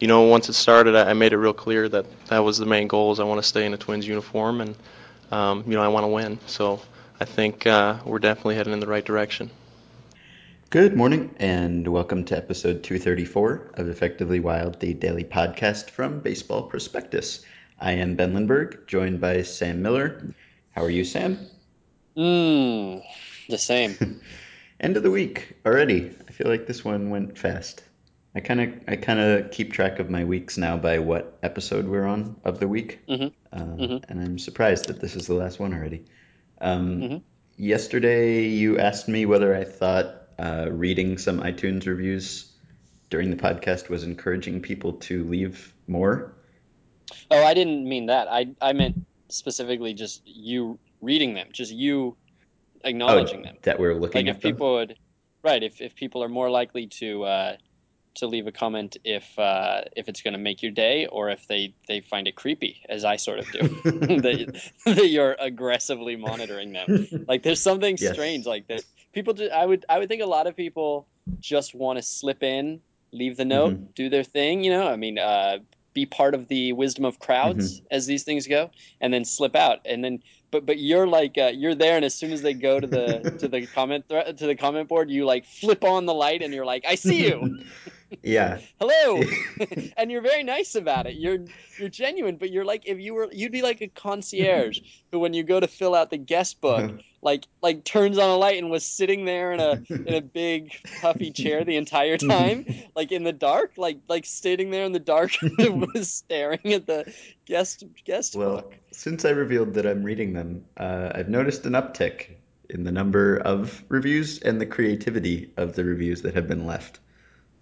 you know, once it started, I, I made it real clear that that was the main goal. Is I want to stay in a Twins uniform, and um, you know, I want to win. So I think uh, we're definitely heading in the right direction. Good morning, and welcome to episode 234 of Effectively Wild, the daily podcast from Baseball Prospectus. I am Ben Lindbergh, joined by Sam Miller. How are you, Sam? Mmm, the same. End of the week already. I feel like this one went fast. I kind of I kind of keep track of my weeks now by what episode we're on of the week, Mm-hmm. uh, Mhm. and I'm surprised that this is the last one already. Um, Mhm. Yesterday, you asked me whether I thought uh, reading some iTunes reviews during the podcast was encouraging people to leave more. Oh, I didn't mean that. I I meant specifically just you reading them, just you acknowledging them. that we're looking Like at if them. people would, right? If if people are more likely to uh, to leave a comment if uh, if it's going to make your day, or if they they find it creepy, as I sort of do, that, that you're aggressively monitoring them. Like there's something Yes. strange like that. People, just, I would I would think a lot of people just want to slip in, leave the note, Mhm. do their thing. You know, I mean, uh, be part of the wisdom of crowds as these things go, and then slip out. And then, but but you're like uh, you're there, and as soon as they go to the to the comment thre- to the comment board, you like flip on the light, and you're like, I see you, yeah. hello, and you're very nice about it. You're you're genuine, but you're like if you were you'd be like a concierge who when you go to fill out the guest book like like turns on a light and was sitting there in a in a big puffy chair the entire time like in the dark like like sitting there in the dark and was staring at the guest guest Well, book since I revealed that I'm reading them, uh, I've noticed an uptick in the number of reviews and the creativity of the reviews that have been left.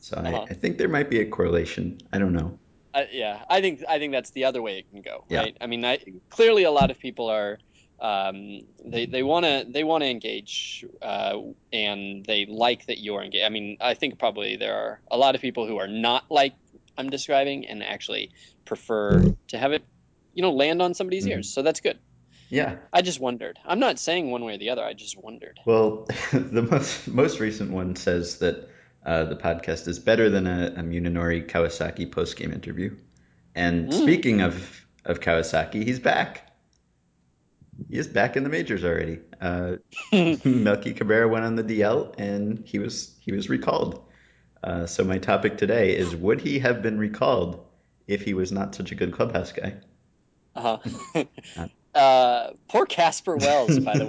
So Uh-huh. I, I think there might be a correlation. I don't know. I, yeah i think i think that's the other way it can go Yeah. right i mean I, clearly a lot of people are um, they they want to they want to engage uh, and they like that you're engaged i mean i think probably there are a lot of people who are not like i'm describing and actually prefer to have it you know land on somebody's Mhm. ears so that's good Yeah. i just wondered i'm not saying one way or the other i just wondered Well, the most most recent one says that uh, the podcast is better than a, a Munenori Kawasaki post game interview. And Mm. speaking of of Kawasaki, he's back. He is back in the majors already. Uh, Melky Cabrera went on the DL, and he was he was recalled. Uh, so my topic today is: Would he have been recalled if he was not such a good clubhouse guy? uh-huh. uh, poor casper wells by the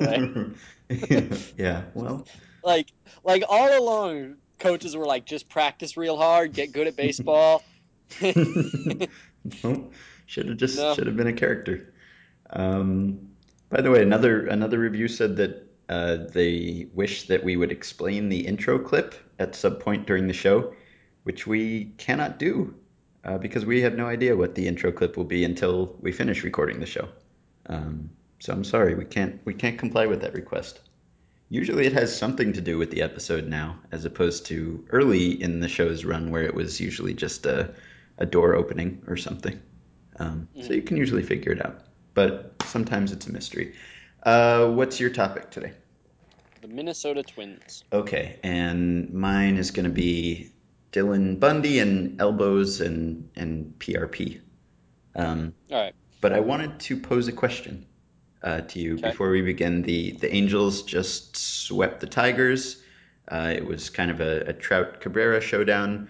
way yeah. Well. like like all along coaches were like just practice real hard get good at baseball no, should have just No. should have been a character. Um, by the way, another another review said that uh, they wish that we would explain the intro clip at some point during the show, which we cannot do uh, because we have no idea what the intro clip will be until we finish recording the show. Um, so I'm sorry, we can't we can't comply with that request. Usually it has something to do with the episode now, as opposed to early in the show's run where it was usually just a, a door opening or something. Um, So you can usually figure it out, but sometimes it's a mystery. Uh, what's your topic today? the minnesota twins Okay, and mine is going to be Dylan Bundy and elbows and and PRP. Um, all right but I wanted to pose a question uh, to you Okay. before we begin. The the Angels just swept the Tigers. Uh, it was kind of a, a Trout Cabrera showdown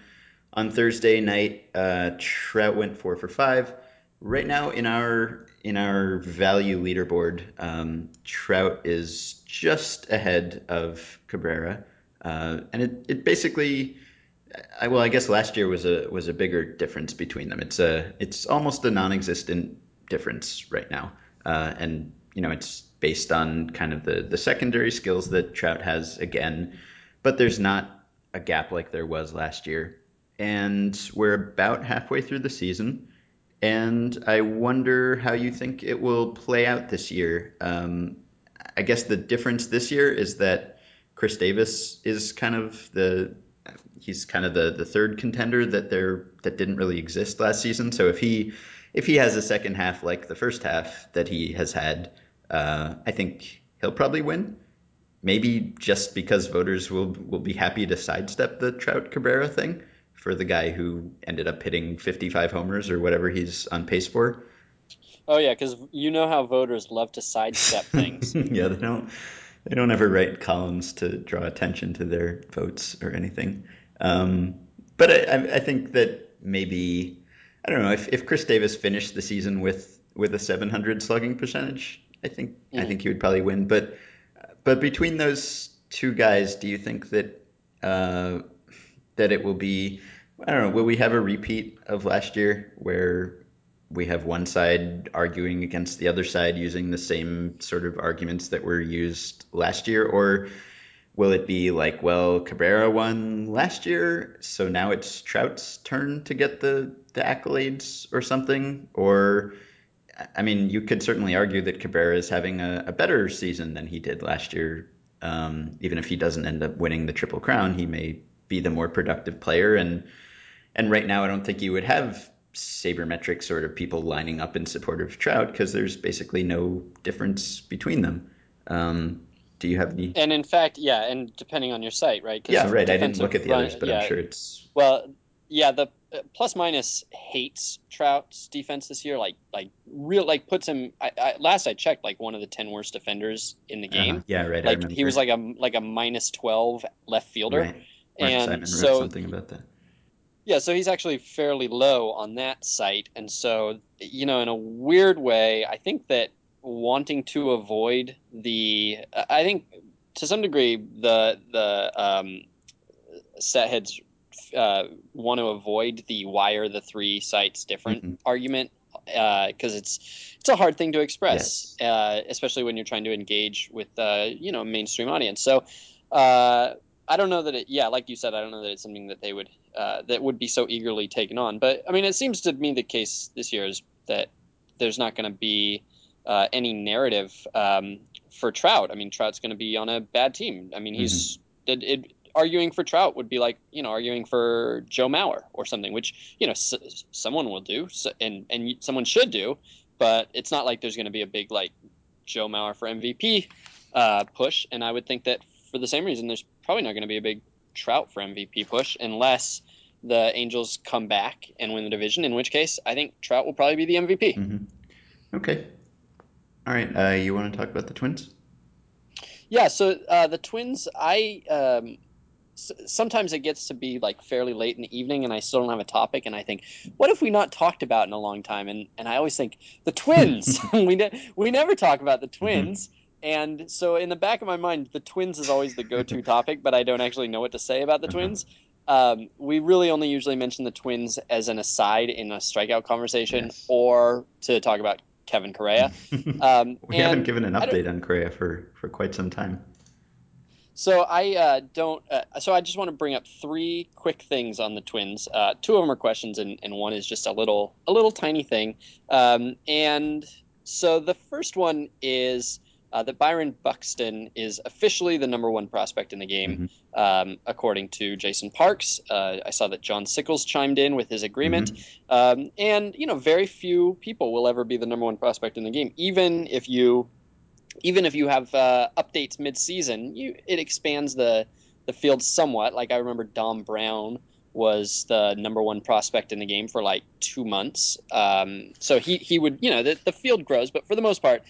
on Thursday night. Uh, Trout went four for five. Right now in our in our value leaderboard, um, Trout is just ahead of Cabrera, uh, and it, it basically. I, well, I guess last year was a was a bigger difference between them. It's a it's almost a non-existent difference right now, uh, and you know it's based on kind of the the secondary skills that Trout has again, but there's not a gap like there was last year, and we're about halfway through the season, and I wonder how you think it will play out this year. Um, I guess the difference this year is that Chris Davis is kind of the he's kind of the the third contender that there that didn't really exist last season. So if he if he has a second half like the first half that he has had, uh, I think he'll probably win. Maybe just because voters will will be happy to sidestep the Trout Cabrera thing for the guy who ended up hitting 55 homers or whatever he's on pace for. Oh yeah, because you know how voters love to sidestep things. yeah, they don't. They don't ever write columns to draw attention to their votes or anything. Um, but I, I think that maybe I don't know if, if Chris Davis finished the season with with a 700 slugging percentage, I think mm-hmm. I think he would probably win. But but between those two guys, do you think that uh, that it will be? I don't know. Will we have a repeat of last year where we have one side arguing against the other side using the same sort of arguments that were used last year, or will it be like, well, Cabrera won last year, so now it's Trout's turn to get the the accolades or something? Or, I mean, you could certainly argue that Cabrera is having a, a better season than he did last year. Um, even if he doesn't end up winning the Triple Crown, he may be the more productive player. And and right now, I don't think you would have sabermetric sort of people lining up in support of Trout because there's basically no difference between them. Um, do you have any? And in fact, yeah, and depending on your site, right? Yeah, right. I didn't look at the run, others, but yeah, I'm sure it's. Well, yeah, the plus minus hates Trout's defense this year. Like, like real, like puts him. I, I, last I checked, like one of the ten worst defenders in the uh-huh. game. Uh-huh. Yeah, right. Like he was like a like a minus twelve left fielder. Right. And so, something about that. Yeah, so he's actually fairly low on that site, and so you know, in a weird way, I think that wanting to avoid the, I think to some degree the the um, set heads uh, want to avoid the why are the three sites different mm-hmm. argument because uh, it's it's a hard thing to express, yes. uh, especially when you're trying to engage with uh, you know a mainstream audience. So uh, I don't know that it. Yeah, like you said, I don't know that it's something that they would uh, that would be so eagerly taken on. But I mean, it seems to me the case this year is that there's not going to be uh, any narrative um, for Trout. I mean, Trout's going to be on a bad team. I mean, he's mm-hmm. it, it, arguing for Trout would be like you know arguing for Joe Mauer or something, which you know s- someone will do so, and and someone should do, but it's not like there's going to be a big like Joe Mauer for MVP uh, push. And I would think that for the same reason, there's probably not going to be a big Trout for MVP push unless the Angels come back and win the division. In which case, I think Trout will probably be the MVP. Mm-hmm. Okay. All right. Uh, you want to talk about the Twins? Yeah. So uh, the Twins, I um, sometimes it gets to be like fairly late in the evening, and I still don't have a topic, and I think, what have we not talked about in a long time? And and I always think the Twins. we ne- we never talk about the mm-hmm. Twins. Mm-hmm. And so in the back of my mind, the Twins is always the go-to topic, but I don't actually know what to say about the uh-huh. Twins. Um, we really only usually mention the Twins as an aside in a strikeout conversation yes. or to talk about Kevin Correia. Um, we haven't given an update on Correia for, for quite some time. So I uh, don't. Uh, so I just want to bring up three quick things on the Twins. Uh, two of them are questions, and, and one is just a little a little tiny thing. Um, and so the first one is uh, that Byron Buxton is officially the number one prospect in the game, mm-hmm. um, according to Jason Parks. Uh, I saw that John Sickels chimed in with his agreement, mm-hmm. um, and you know, very few people will ever be the number one prospect in the game, even if you, even if you have uh, updates mid-season. You it expands the the field somewhat. Like I remember Dom Brown was the number one prospect in the game for like two months. Um, so he he would you know the, the field grows, but for the most part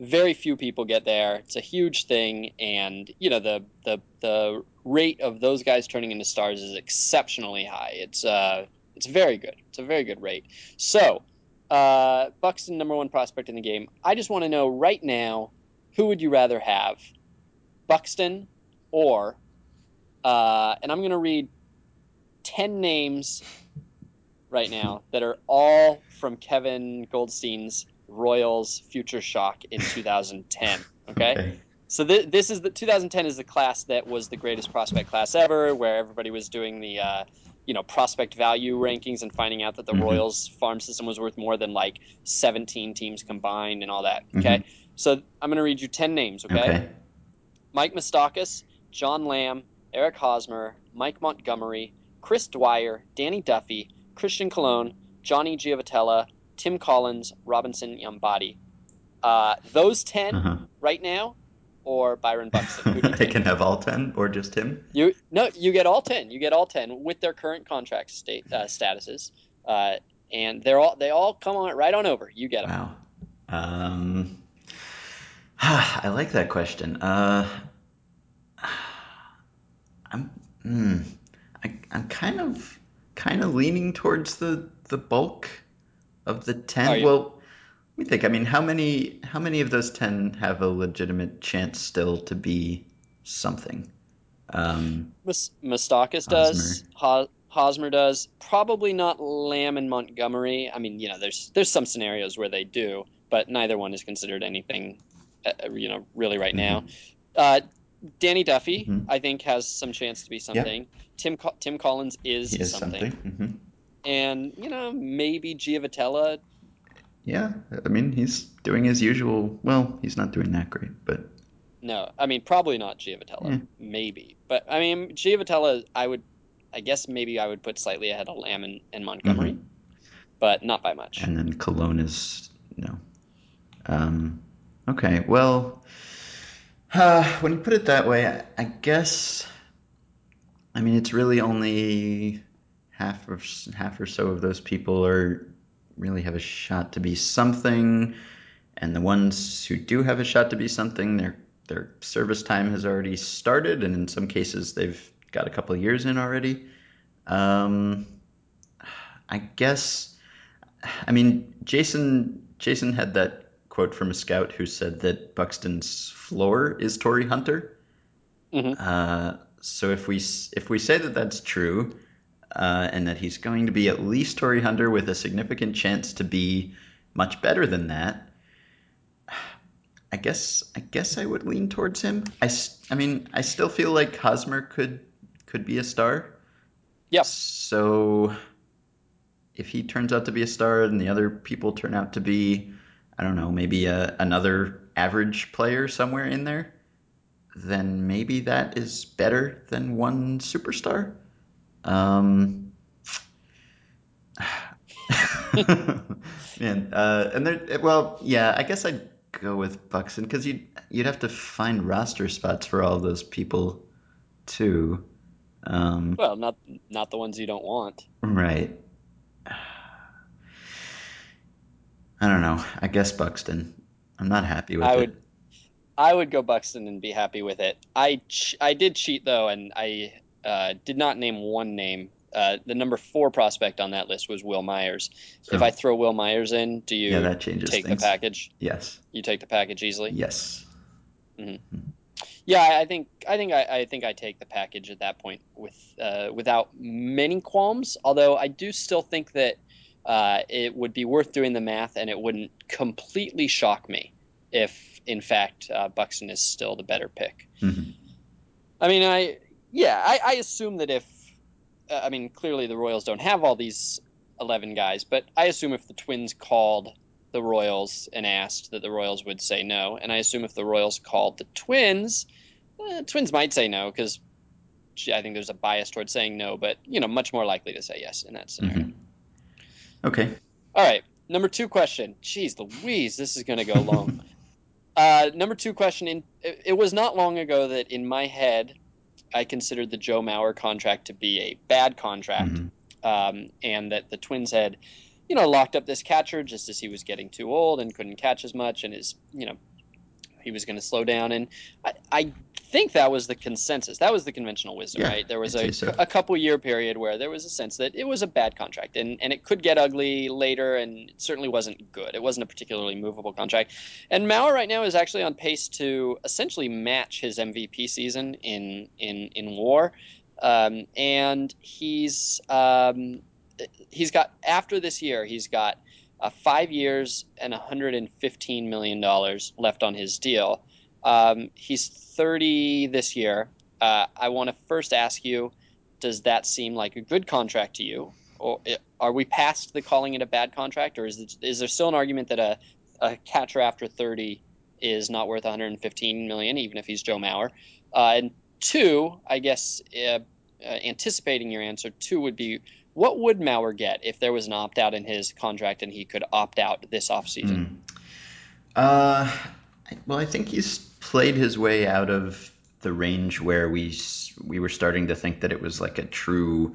very few people get there. It's a huge thing, and you know the the the rate of those guys turning into stars is exceptionally high. It's uh it's very good. It's a very good rate. So, uh, Buxton number one prospect in the game. I just want to know right now, who would you rather have, Buxton or, uh, and I'm going to read ten names right now that are all from Kevin Goldstein's Royals Future Shock in 2010. Okay. okay. So th- this is the 2010 is the class that was the greatest prospect class ever, where everybody was doing the uh, you know prospect value rankings and finding out that the mm-hmm. Royals farm system was worth more than like 17 teams combined and all that. Okay. Mm-hmm. So I'm going to read you 10 names. Okay. okay. Mike Moustakas, John Lamb, Eric Hosmer, Mike Montgomery, Chris Dwyer, Danny Duffy, Christian Colon, Johnny Giavotella, Tim Collins, Robinson Yambati. Uh, those 10 uh-huh. right now, or Byron Buxton? I can have all ten or just him. You no, you get all ten. You get all ten with their current contract state uh, statuses, uh, and they're all they all come on right on over. You get them. Wow. Um, I like that question. Uh, I'm, hmm, I, I'm kind of, kind of leaning towards the the bulk of the ten. you? Well, let me think. I mean, how many, how many of those ten have a legitimate chance still to be something? Um, Mus- Moustakas does. Ho- Hosmer does. Probably not Lamb and Montgomery. I mean, you know, there's there's some scenarios where they do, but neither one is considered anything, uh, you know, really right now. Uh, Danny Duffy, Mhm. I think, has some chance to be something. Tim Co- Tim Collins is, is something. something. hmm and you know maybe Giavotella. Yeah, I mean, he's doing his usual. Well, he's not doing that great, but No, I mean probably not Giavotella. Yeah. Maybe, but I mean Giavotella, I would, I guess maybe I would put slightly ahead of Lamb and, and Montgomery, Mhm. but not by much. and then Colon is no. Um, okay, well, uh, when you put it that way, I, I guess. I mean, it's really only half or half or so of those people are really have a shot to be something, and the ones who do have a shot to be something, their their service time has already started, and in some cases they've got a couple years in already. Um, I guess. I mean, Jason Jason had that quote from a scout who said that Buxton's floor is Torii Hunter. Mhm. Uh, so if we if we say that that's true, uh, and that he's going to be at least Torii Hunter with a significant chance to be much better than that, I guess I guess I would lean towards him. I, I mean I still feel like Hosmer could could be a star. Yep. So if he turns out to be a star and the other people turn out to be, I don't know, maybe a, another average player somewhere in there, then maybe that is better than one superstar. Um, man, uh, and there, well, yeah, I guess I'd go with Buxton because you'd you'd have to find roster spots for all those people, too. Um, Well, not not the ones you don't want. Right. I don't know. I guess Buxton. I'm not happy with I it. would I would go Buxton and be happy with it. I ch- I did cheat though, and I uh, did not name one name. Uh, the number four prospect on that list was Wil Myers. If Oh. I throw Wil Myers in, do you yeah, that changes take things. the package? Yes. You take the package easily. Yes. Yeah, I I think I think I, I think I take the package at that point with uh, without many qualms. Although I do still think that uh, it would be worth doing the math, and it wouldn't completely shock me if, in fact, uh, Buxton is still the better pick. Mhm. I mean, I yeah, I, I assume that if uh, I mean clearly the Royals don't have all these eleven guys, but I assume if the Twins called the Royals and asked that the Royals would say no, and I assume if the Royals called the Twins, eh, Twins might say no because I think there's a bias towards saying no, but you know much more likely to say yes in that scenario. Mhm. Okay. All right, number two question. Jeez Louise, this is going to go long. Uh, number two question. In it, it was not long ago that in my head, I considered the Joe Mauer contract to be a bad contract, Mhm. um, and that the Twins had, you know, locked up this catcher just as he was getting too old and couldn't catch as much, and his, you know, he was going to slow down. And I, I think that was the consensus. That was the conventional wisdom, Yeah, right? There was a, so. a couple year period where there was a sense that it was a bad contract, and and it could get ugly later, and it certainly wasn't good. It wasn't a particularly movable contract. And Mauer right now is actually on pace to essentially match his MVP season in in in WAR, um, and he's um, he's got after this year he's got uh, five years and 115 million dollars left on his deal. Um, he's 30 this year. Uh, I want to first ask you, does that seem like a good contract to you, or are we past the calling it a bad contract, or is it, is there still an argument that a, a catcher after 30 is not worth 115 million, even if he's Joe Mauer? Uh, and two, I guess, uh, uh, anticipating your answer, two would be, what would Mauer get if there was an opt out in his contract and he could opt out this offseason? Mm. Uh, well, I think he's played his way out of the range where we we were starting to think that it was like a true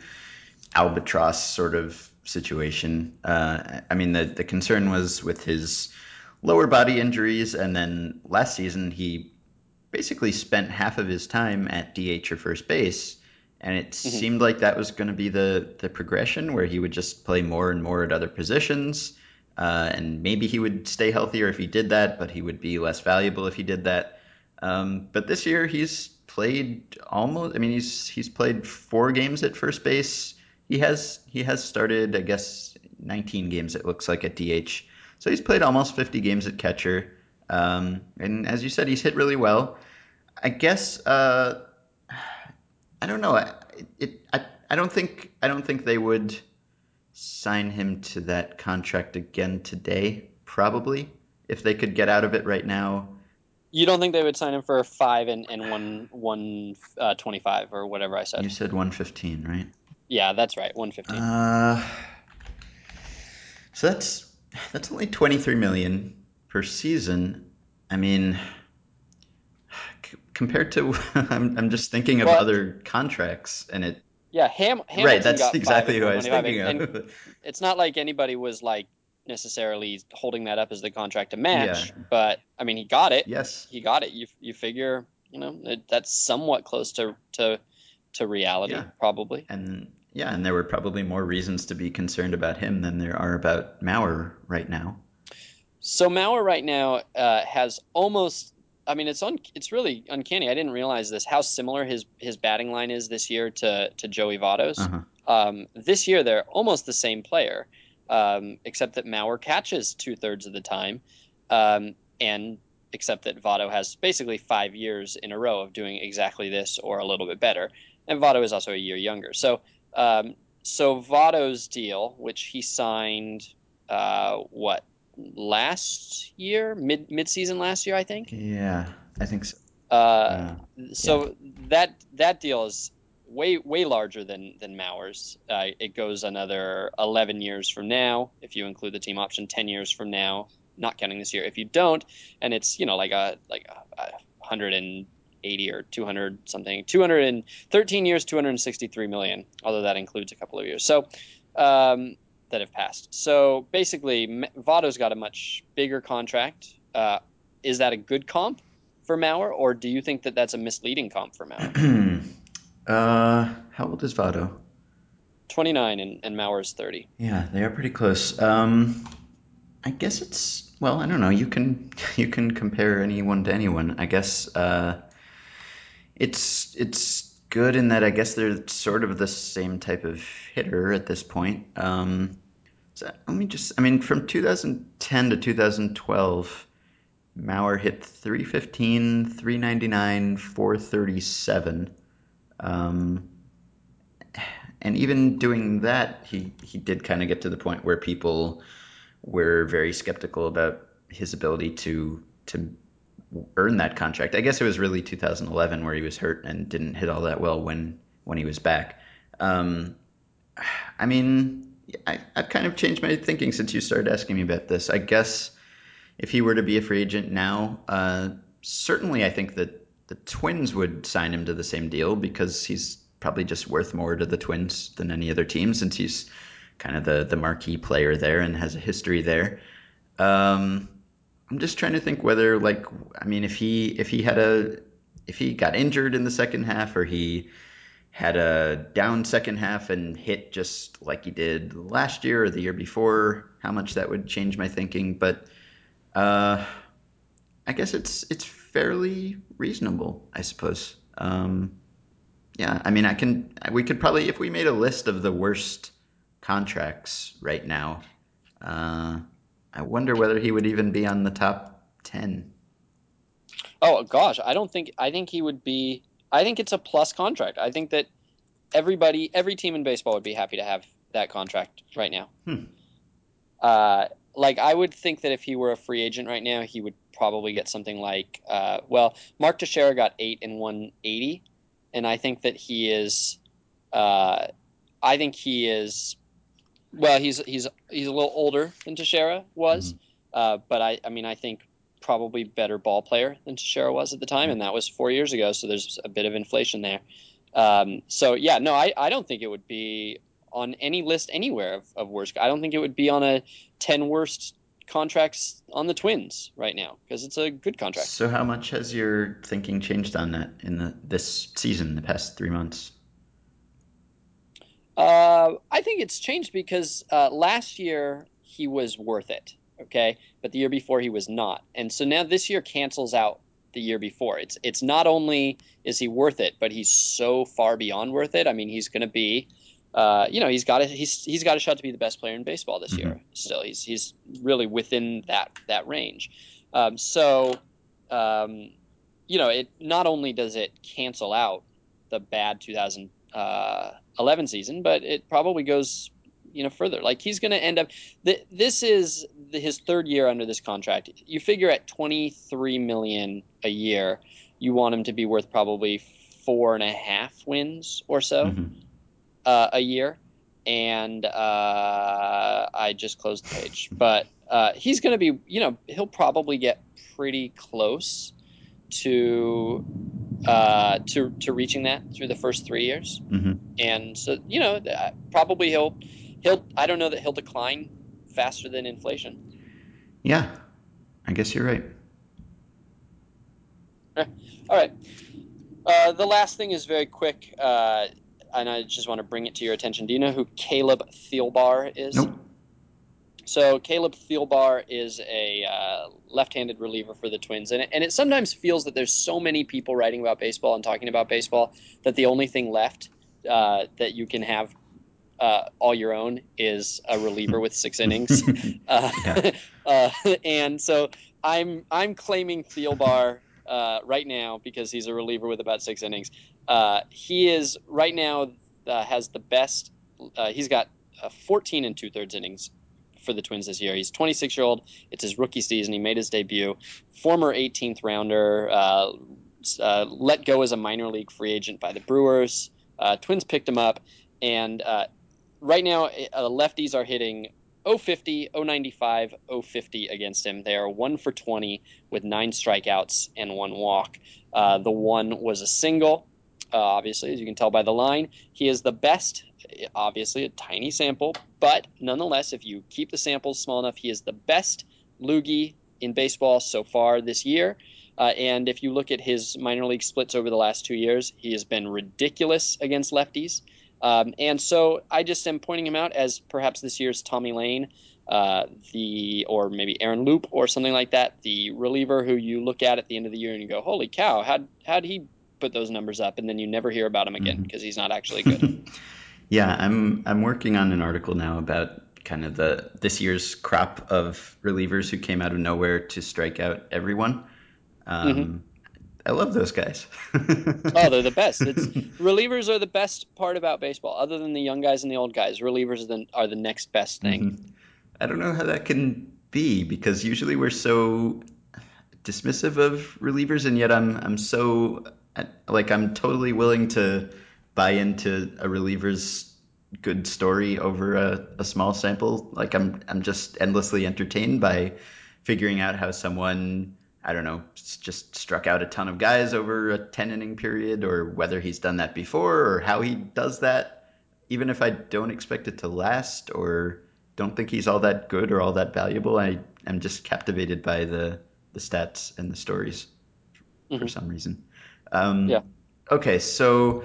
albatross sort of situation. Uh, I mean, the the concern was with his lower body injuries, and then last season he basically spent half of his time at DH or first base, and it mm-hmm. seemed like that was going to be the the progression where he would just play more and more at other positions. Uh, and maybe he would stay healthier if he did that, but he would be less valuable if he did that. Um, but this year he's played almost. I mean, he's he's played four games at first base. He has he has started, I guess, 19 games. It looks like at DH. So he's played almost 50 games at catcher. Um, and as you said, he's hit really well. I guess uh, I don't know. It, it I, I don't think I don't think they would sign him to that contract again today. Probably if they could get out of it right now. You don't think they would sign him for five and, and one one uh, twenty five or whatever I said? You said one fifteen, right? Yeah, that's right, one fifteen. Uh, so that's that's only twenty three million per season. I mean, c- compared to I'm I'm just thinking of well, other contracts, and it. Yeah, Ham. Hamilton right, that's exactly who I was thinking of. it's not like anybody was like necessarily holding that up as the contract to match, yeah. but I mean, he got it. Yes, he got it. You you figure, you know, it, that's somewhat close to to to reality, yeah. probably. And yeah, and there were probably more reasons to be concerned about him than there are about Mauer right now. So Mauer right now uh, has almost. I mean, it's un, it's really uncanny. I didn't realize this. How similar his his batting line is this year to to Joey Votto's. Uh-huh. Um, this year they're almost the same player um, except that Mauer catches two thirds of the time, um, and except that Votto has basically five years in a row of doing exactly this or a little bit better, and Votto is also a year younger. So, um, so Votto's deal, which he signed, uh, what last year, mid mid season last year, I think. Yeah, I think so. Uh, yeah. So that that deal is way way larger than than Mauer's. Uh, it goes another 11 years from now if you include the team option. 10 years from now, not counting this year. If you don't, and it's you know like a like a, a 180 or 200 something, 213 years, 263 million. Although that includes a couple of years. So. Um, that have passed. So basically, Votto's got a much bigger contract. Uh, is that a good comp for Mauer, or do you think that that's a misleading comp for Mauer? Uh, how old is Votto? 29 and, and Mauer's 30. Yeah, they are pretty close. Um, I guess it's well, I don't know. You can you can compare anyone to anyone. I guess uh, it's it's good in that I guess they're sort of the same type of hitter at this point. Um, let me just I mean from 2010 to 2012 Mauer hit 315, 399, 437. Um, and even doing that, he, he did kind of get to the point where people were very skeptical about his ability to to earn that contract. I guess it was really 2011 where he was hurt and didn't hit all that well when when he was back. Um, I mean, I, I've kind of changed my thinking since you started asking me about this. I guess if he were to be a free agent now, uh, certainly I think that the Twins would sign him to the same deal because he's probably just worth more to the Twins than any other team since he's kind of the the marquee player there and has a history there. Um, I'm just trying to think whether like I mean if he if he had a if he got injured in the second half or he had a down second half and hit just like he did last year or the year before, how much that would change my thinking. But uh, I guess it's it's fairly reasonable, I suppose. Um, yeah, I mean, I can. We could probably, if we made a list of the worst contracts right now, uh, I wonder whether he would even be on the top ten. Oh gosh, I don't think. I think he would be. I think it's a plus contract. I think that everybody, every team in baseball would be happy to have that contract right now. Hmm. Uh, like I would think that if he were a free agent right now, he would probably get something like, uh, well, Mark Teixeira got eight and one eighty, and I think that he is, uh, I think he is, well, he's he's he's a little older than Teixeira was, mm-hmm. uh, but I I mean I think probably better ball player than Teixeira was at the time, and that was four years ago. So there's a bit of inflation there. Um, so yeah, no, I, I don't think it would be on any list anywhere of, of worst. I don't think it would be on a ten worst contracts on the Twins right now because it's a good contract. So how much has your thinking changed on that in the this season, the past three months? Uh, I think it's changed because uh, last year he was worth it, okay, but the year before he was not, and so now this year cancels out the year before. It's it's not only is he worth it, but he's so far beyond worth it. I mean, he's going to be, uh, you know, he's got a, he's he's got a shot to be the best player in baseball this mm-hmm. year. Still, he's he's really within that that range. Um, so, um, you know, it not only does it cancel out the bad 2011 uh, season, but it probably goes you know further. Like he's going to end up. Th- this is the, his third year under this contract. You figure at 23 million a year, you want him to be worth probably four and a half wins or so mm-hmm. uh, a year. And uh, I just closed the page, but uh, he's going to be. You know, he'll probably get pretty close to uh, to to reaching that through the first three years, mm-hmm. and so you know probably he'll he'll I don't know that he'll decline faster than inflation. Yeah, I guess you're right. All right. Uh, the last thing is very quick, uh, and I just want to bring it to your attention. Do you know who Caleb Thielbar is? Nope. So Caleb Thielbar is a uh, left-handed reliever for the Twins, and it, and it sometimes feels that there's so many people writing about baseball and talking about baseball that the only thing left uh, that you can have uh, all your own is a reliever with six innings, uh, uh, and so I'm I'm claiming Thielbar uh, right now because he's a reliever with about six innings. Uh, he is right now uh, has the best. he's got 14 and two thirds innings for the Twins this year. He's 26 year old. It's his rookie season. He made his debut. Former 18th rounder. let go as a minor league free agent by the Brewers. Twins picked him up, and right now, uh, lefties are hitting 050, 095, 050 against him. They are one for 20 with nine strikeouts and one walk. Uh, the one was a single, uh, obviously, as you can tell by the line. He is the best, obviously, a tiny sample, but nonetheless, if you keep the samples small enough, he is the best loogie in baseball so far this year. Uh, and if you look at his minor league splits over the last two years, he has been ridiculous against lefties. Um, and so I just am pointing him out as perhaps this year's Tommy Layne, uh, the or maybe Aaron Loup or something like that, the reliever who you look at at the end of the year and you go, "Holy cow! How how'd he put those numbers up?" And then you never hear about him again because mm-hmm. he's not actually good. yeah, I'm I'm working on an article now about kind of the this year's crop of relievers who came out of nowhere to strike out everyone. Um, mm-hmm. I love those guys. oh, they're the best. It's relievers are the best part about baseball, other than the young guys and the old guys. Relievers are the, are the next best thing. Mm-hmm. I don't know how that can be because usually we're so dismissive of relievers, and yet I'm I'm so like I'm totally willing to buy into a reliever's good story over a, a small sample. Like I'm I'm just endlessly entertained by figuring out how someone I don't know, just struck out a ton of guys over a 10 inning period, or whether he's done that before, or how he does that, even if I don't expect it to last, or don't think he's all that good or all that valuable, I am just captivated by the, the stats and the stories mm-hmm. for some reason. Um, yeah. Okay, so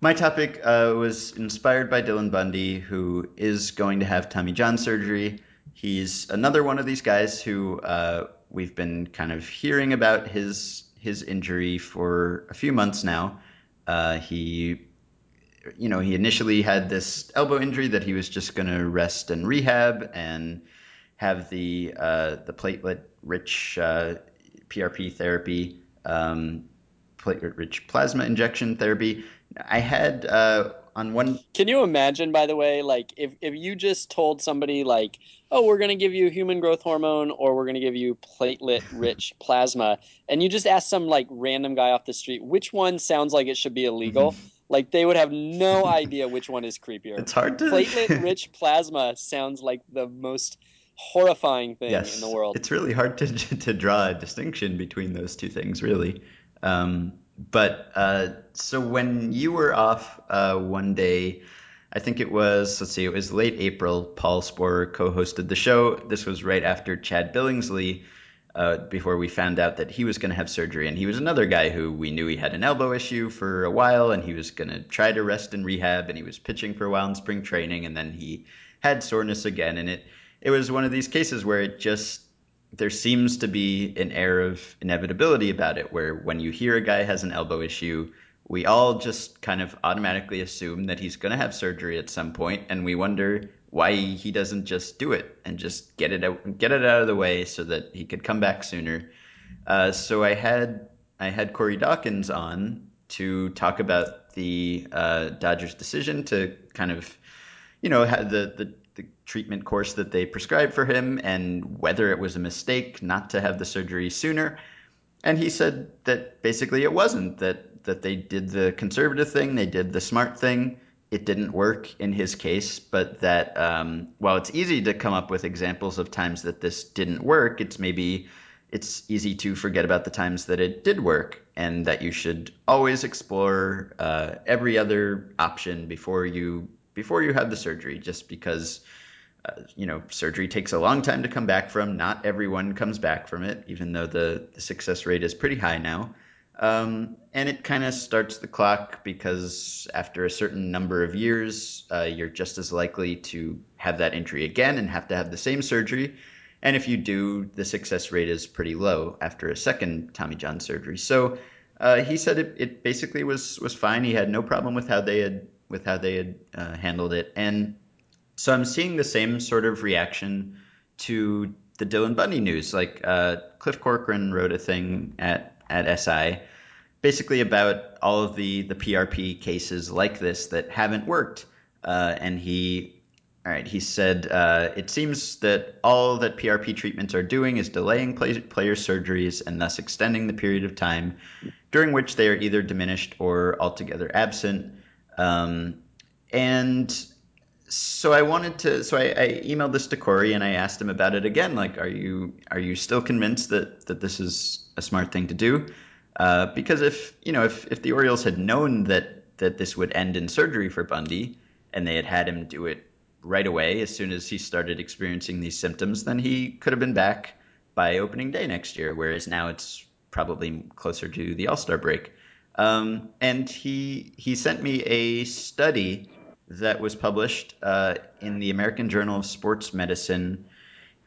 my topic uh, was inspired by Dylan Bundy, who is going to have Tommy John surgery. He's another one of these guys who uh, we've been kind of hearing about his his injury for a few months now. Uh, he, you know, he initially had this elbow injury that he was just going to rest and rehab and have the uh, the platelet rich uh, PRP therapy, um, platelet rich plasma injection therapy. I had uh, on one. Can you imagine, by the way, like if if you just told somebody like, oh, we're going to give you human growth hormone or we're going to give you platelet rich plasma, and you just ask some like random guy off the street which one sounds like it should be illegal. Mm-hmm. Like they would have no idea which one is creepier. It's hard to platelet rich plasma sounds like the most horrifying thing yes, in the world. It's really hard to to draw a distinction between those two things, really. Um, but uh, so when you were off uh, one day, I think it was let's see, it was late April. Paul Sporer co-hosted the show. This was right after Chad Billingsley. Uh, before we found out that he was going to have surgery. And he was another guy who we knew he had an elbow issue for a while, and he was going to try to rest and rehab, and he was pitching for a while in spring training, and then he had soreness again. And it it was one of these cases where it just there seems to be an air of inevitability about it where when you hear a guy has an elbow issue we all just kind of automatically assume that he's going to have surgery at some point and we wonder why he doesn't just do it and just get it out get it out of the way so that he could come back sooner. Uh, so i had i had corey dawkins on to talk about the uh, dodgers decision to kind of you know the, the the treatment course that they prescribed for him and whether it was a mistake not to have the surgery sooner. And he said that basically it wasn't that that they did the conservative thing, they did the smart thing. It didn't work in his case, but that um, while it's easy to come up with examples of times that this didn't work, it's maybe it's easy to forget about the times that it did work, and that you should always explore uh, every other option before you before you have the surgery, just because you know surgery takes a long time to come back from. Not everyone comes back from it, even though the, the success rate is pretty high now. Um, and it kind of starts the clock because after a certain number of years, uh, you're just as likely to have that injury again and have to have the same surgery. And if you do, the success rate is pretty low after a second Tommy John surgery. So uh, he said it, it basically was was fine. He had no problem with how they had with how they had uh, handled it. And so I'm seeing the same sort of reaction to the Dylan Bundy news. Like uh, Cliff Corcoran wrote a thing at at SI, basically about all of the the PRP cases like this that haven't worked. Uh, and he all right, he said, uh, it seems that all that PRP treatments are doing is delaying play- player surgeries and thus extending the period of time during which they are either diminished or altogether absent. Um, and so I wanted to, so I, I, emailed this to Corey and I asked him about it again. Like, are you are you still convinced that that this is a smart thing to do? Uh, because if you know if if the Orioles had known that that this would end in surgery for Bundy and they had had him do it right away as soon as he started experiencing these symptoms, then he could have been back by opening day next year. Whereas now it's probably closer to the All Star break. Um, and he he sent me a study that was published uh, in the American Journal of Sports Medicine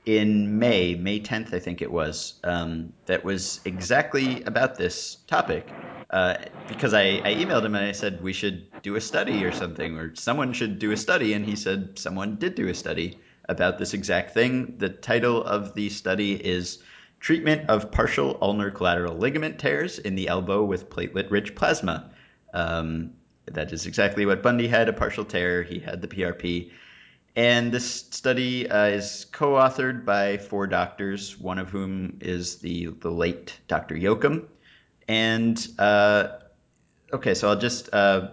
in May, May 10th, I think it was, um, that was exactly about this topic. Uh, because I, I emailed him and I said we should do a study or something, or someone should do a study, and he said someone did do a study about this exact thing. The title of the study is treatment of partial ulnar collateral ligament tears in the elbow with platelet rich plasma. Um, that is exactly what Bundy had a partial tear. He had the PRP. And this study uh, is co authored by four doctors, one of whom is the, the late Dr. Yocum. And uh, okay, so I'll just. Uh,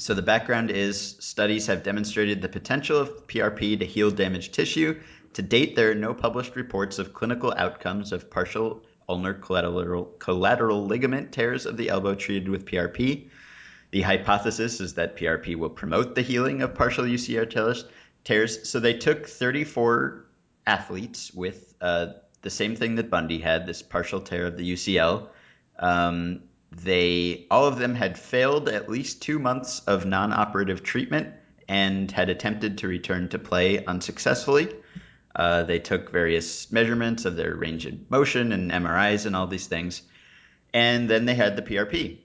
so the background is studies have demonstrated the potential of PRP to heal damaged tissue to date, there are no published reports of clinical outcomes of partial ulnar collateral, collateral ligament tears of the elbow treated with PRP. The hypothesis is that PRP will promote the healing of partial UCL tears. So they took 34 athletes with uh, the same thing that Bundy had, this partial tear of the UCL. Um, they all of them had failed at least two months of non-operative treatment and had attempted to return to play unsuccessfully. Uh, they took various measurements of their range of motion and MRIs and all these things. And then they had the PRP.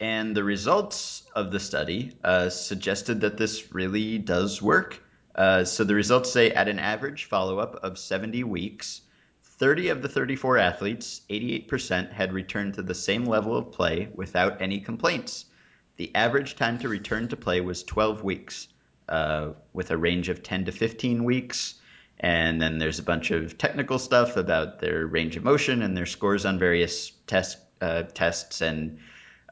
And the results of the study uh, suggested that this really does work. Uh, so the results say at an average follow up of 70 weeks, 30 of the 34 athletes, 88%, had returned to the same level of play without any complaints. The average time to return to play was 12 weeks, uh, with a range of 10 to 15 weeks and then there's a bunch of technical stuff about their range of motion and their scores on various test uh, tests. And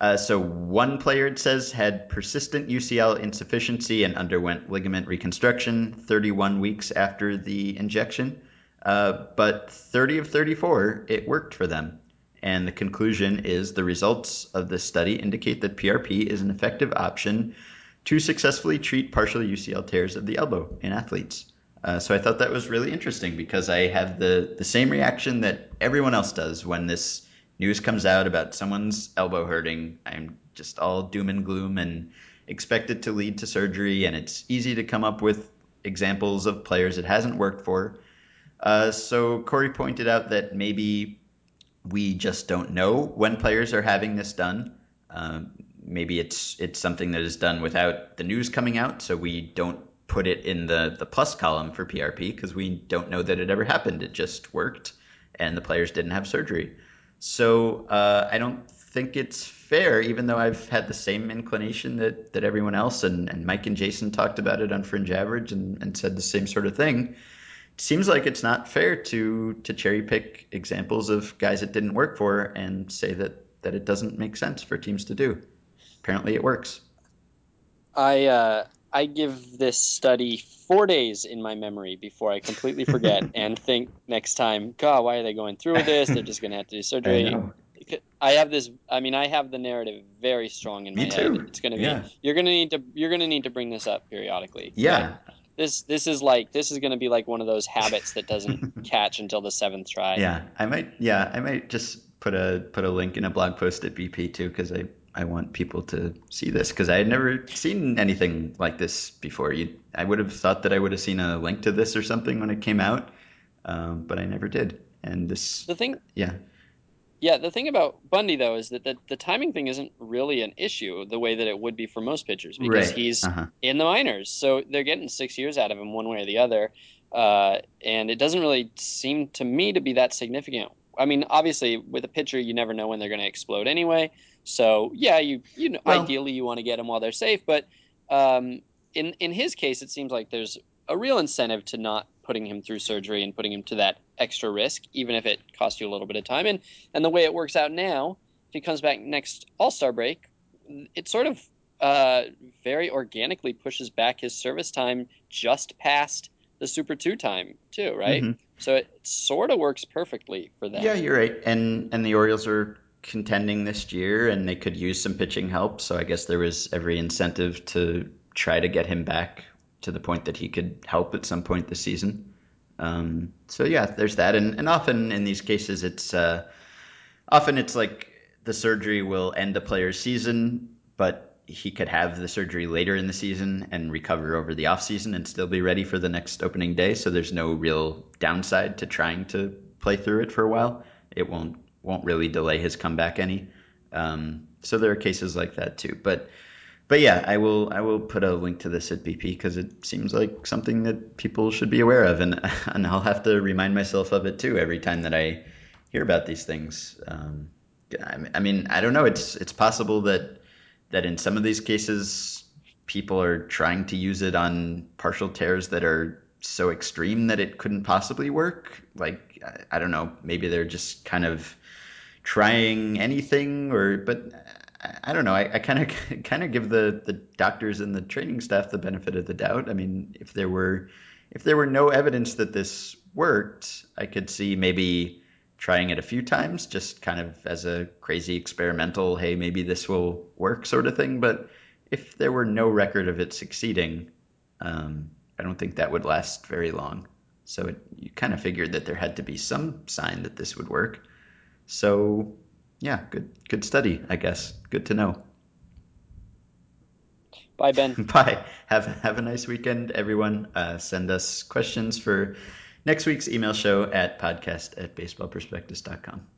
uh, so one player it says had persistent UCL insufficiency and underwent ligament reconstruction 31 weeks after the injection. Uh, but 30 of 34, it worked for them. And the conclusion is the results of this study indicate that PRP is an effective option to successfully treat partial UCL tears of the elbow in athletes. Uh, so I thought that was really interesting because I have the, the same reaction that everyone else does when this news comes out about someone's elbow hurting. I'm just all doom and gloom and expect it to lead to surgery. And it's easy to come up with examples of players it hasn't worked for. Uh, so Corey pointed out that maybe we just don't know when players are having this done. Um, maybe it's it's something that is done without the news coming out, so we don't put it in the the plus column for PRP because we don't know that it ever happened. It just worked, and the players didn't have surgery. So uh, I don't think it's fair, even though I've had the same inclination that that everyone else, and, and Mike and Jason talked about it on Fringe Average and, and said the same sort of thing seems like it's not fair to to cherry pick examples of guys it didn't work for and say that that it doesn't make sense for teams to do. Apparently, it works. I uh, I give this study four days in my memory before I completely forget and think next time, God, why are they going through with this? They're just going to have to do surgery. I, I, have this. I mean, I have the narrative very strong in Me my too. head. It's going to be. Yeah. You're going to need to. You're going to need to bring this up periodically. Yeah. This this is like this is going to be like one of those habits that doesn't catch until the seventh try. Yeah. I might. Yeah. I might just put a put a link in a blog post at BP too because I I want people to see this because I had never seen anything like this before. You, I would have thought that I would have seen a link to this or something when it came out, um, but I never did. And this, The thing yeah, Yeah, the thing about Bundy though is that the, the timing thing isn't really an issue the way that it would be for most pitchers because right. he's uh-huh. in the minors, so they're getting six years out of him one way or the other, uh, and it doesn't really seem to me to be that significant. I mean, obviously, with a pitcher, you never know when they're going to explode anyway. So yeah, you you know, Well- ideally you want to get them while they're safe, but um, in in his case, it seems like there's a real incentive to not putting him through surgery and putting him to that extra risk, even if it costs you a little bit of time. And and the way it works out now, if he comes back next All Star break, it sort of uh, very organically pushes back his service time just past the Super Two time too, right? Mhm. So it sort of works perfectly for them. Yeah, you're right. And and the Orioles are contending this year, and they could use some pitching help. So I guess there was every incentive to try to get him back to the point that he could help at some point this season. Um, so yeah, there's that. And and often in these cases, it's uh, often it's like the surgery will end a player's season, but he could have the surgery later in the season and recover over the off season and still be ready for the next opening day. So there's no real downside to trying to play through it for a while. It won't won't really delay his comeback any. Um, so there are cases like that too. But but yeah, I will I will put a link to this at BP because it seems like something that people should be aware of, and and I'll have to remind myself of it too every time that I hear about these things. Um, I mean, I don't know. It's it's possible that that in some of these cases, people are trying to use it on partial tears that are so extreme that it couldn't possibly work. Like I, don't know, maybe they're just kind of trying anything, or but I, I don't know. I kind of kind of give the the doctors and the training staff the benefit of the doubt. I mean, if there were if there were no evidence that this worked, I could see maybe trying it a few times, just kind of as a crazy experimental, hey, maybe this will work sort of thing. But if there were no record of it succeeding, um, I don't think that would last very long. So it, you kind of figured that there had to be some sign that this would work. So yeah, good good study, I guess. Good to know. Bye, Ben. Bye. Have have a nice weekend, everyone. Uh, send us questions for next week's email show at podcast at baseballprospectus.com.